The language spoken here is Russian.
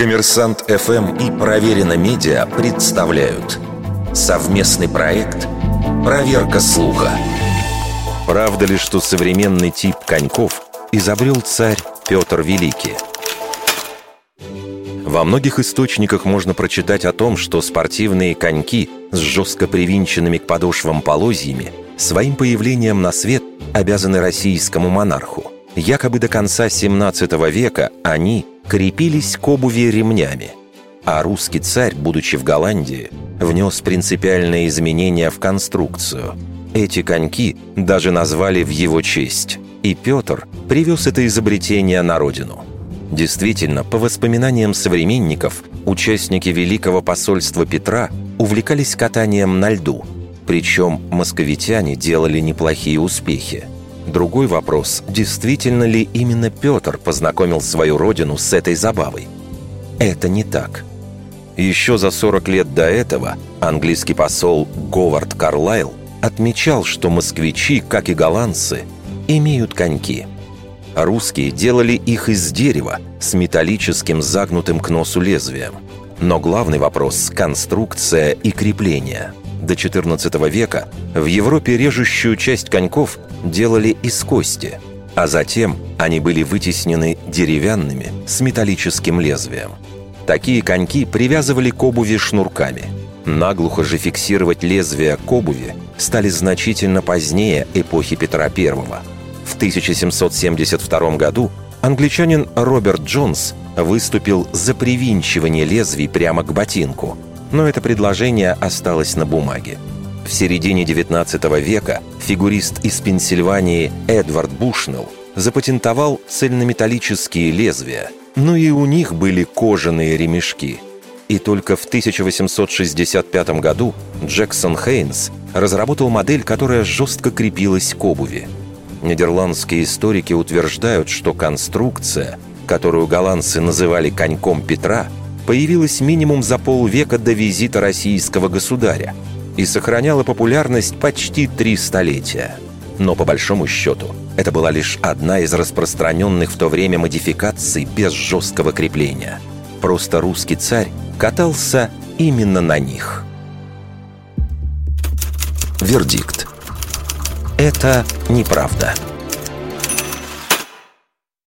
Коммерсант ФМ и Проверено Медиа представляют совместный проект «Проверка слуха». Правда ли, что современный тип коньков изобрел царь Петр Великий? Во многих источниках можно прочитать о том, что спортивные коньки с жестко привинченными к подошвам полозьями своим появлением на свет обязаны российскому монарху. Якобы до конца 17 века они крепились к обуви ремнями, а русский царь, будучи в Голландии, внес принципиальные изменения в конструкцию. Эти коньки даже назвали в его честь, и Петр привез это изобретение на родину – Действительно, по воспоминаниям современников, участники Великого посольства Петра увлекались катанием на льду. Причем московитяне делали неплохие успехи. Другой вопрос, действительно ли именно Петр познакомил свою родину с этой забавой? Это не так. Еще за 40 лет до этого английский посол Говард Карлайл отмечал, что москвичи, как и голландцы, имеют коньки – Русские делали их из дерева с металлическим загнутым к носу лезвием. Но главный вопрос – конструкция и крепление. До XIV века в Европе режущую часть коньков делали из кости, а затем они были вытеснены деревянными с металлическим лезвием. Такие коньки привязывали к обуви шнурками. Наглухо же фиксировать лезвие к обуви стали значительно позднее эпохи Петра I – в 1772 году англичанин Роберт Джонс выступил за привинчивание лезвий прямо к ботинку, но это предложение осталось на бумаге. В середине 19 века фигурист из Пенсильвании Эдвард Бушнелл запатентовал цельнометаллические лезвия, но и у них были кожаные ремешки. И только в 1865 году Джексон Хейнс разработал модель, которая жестко крепилась к обуви – Нидерландские историки утверждают, что конструкция, которую голландцы называли «коньком Петра», появилась минимум за полвека до визита российского государя и сохраняла популярность почти три столетия. Но по большому счету это была лишь одна из распространенных в то время модификаций без жесткого крепления. Просто русский царь катался именно на них. Вердикт. Это неправда.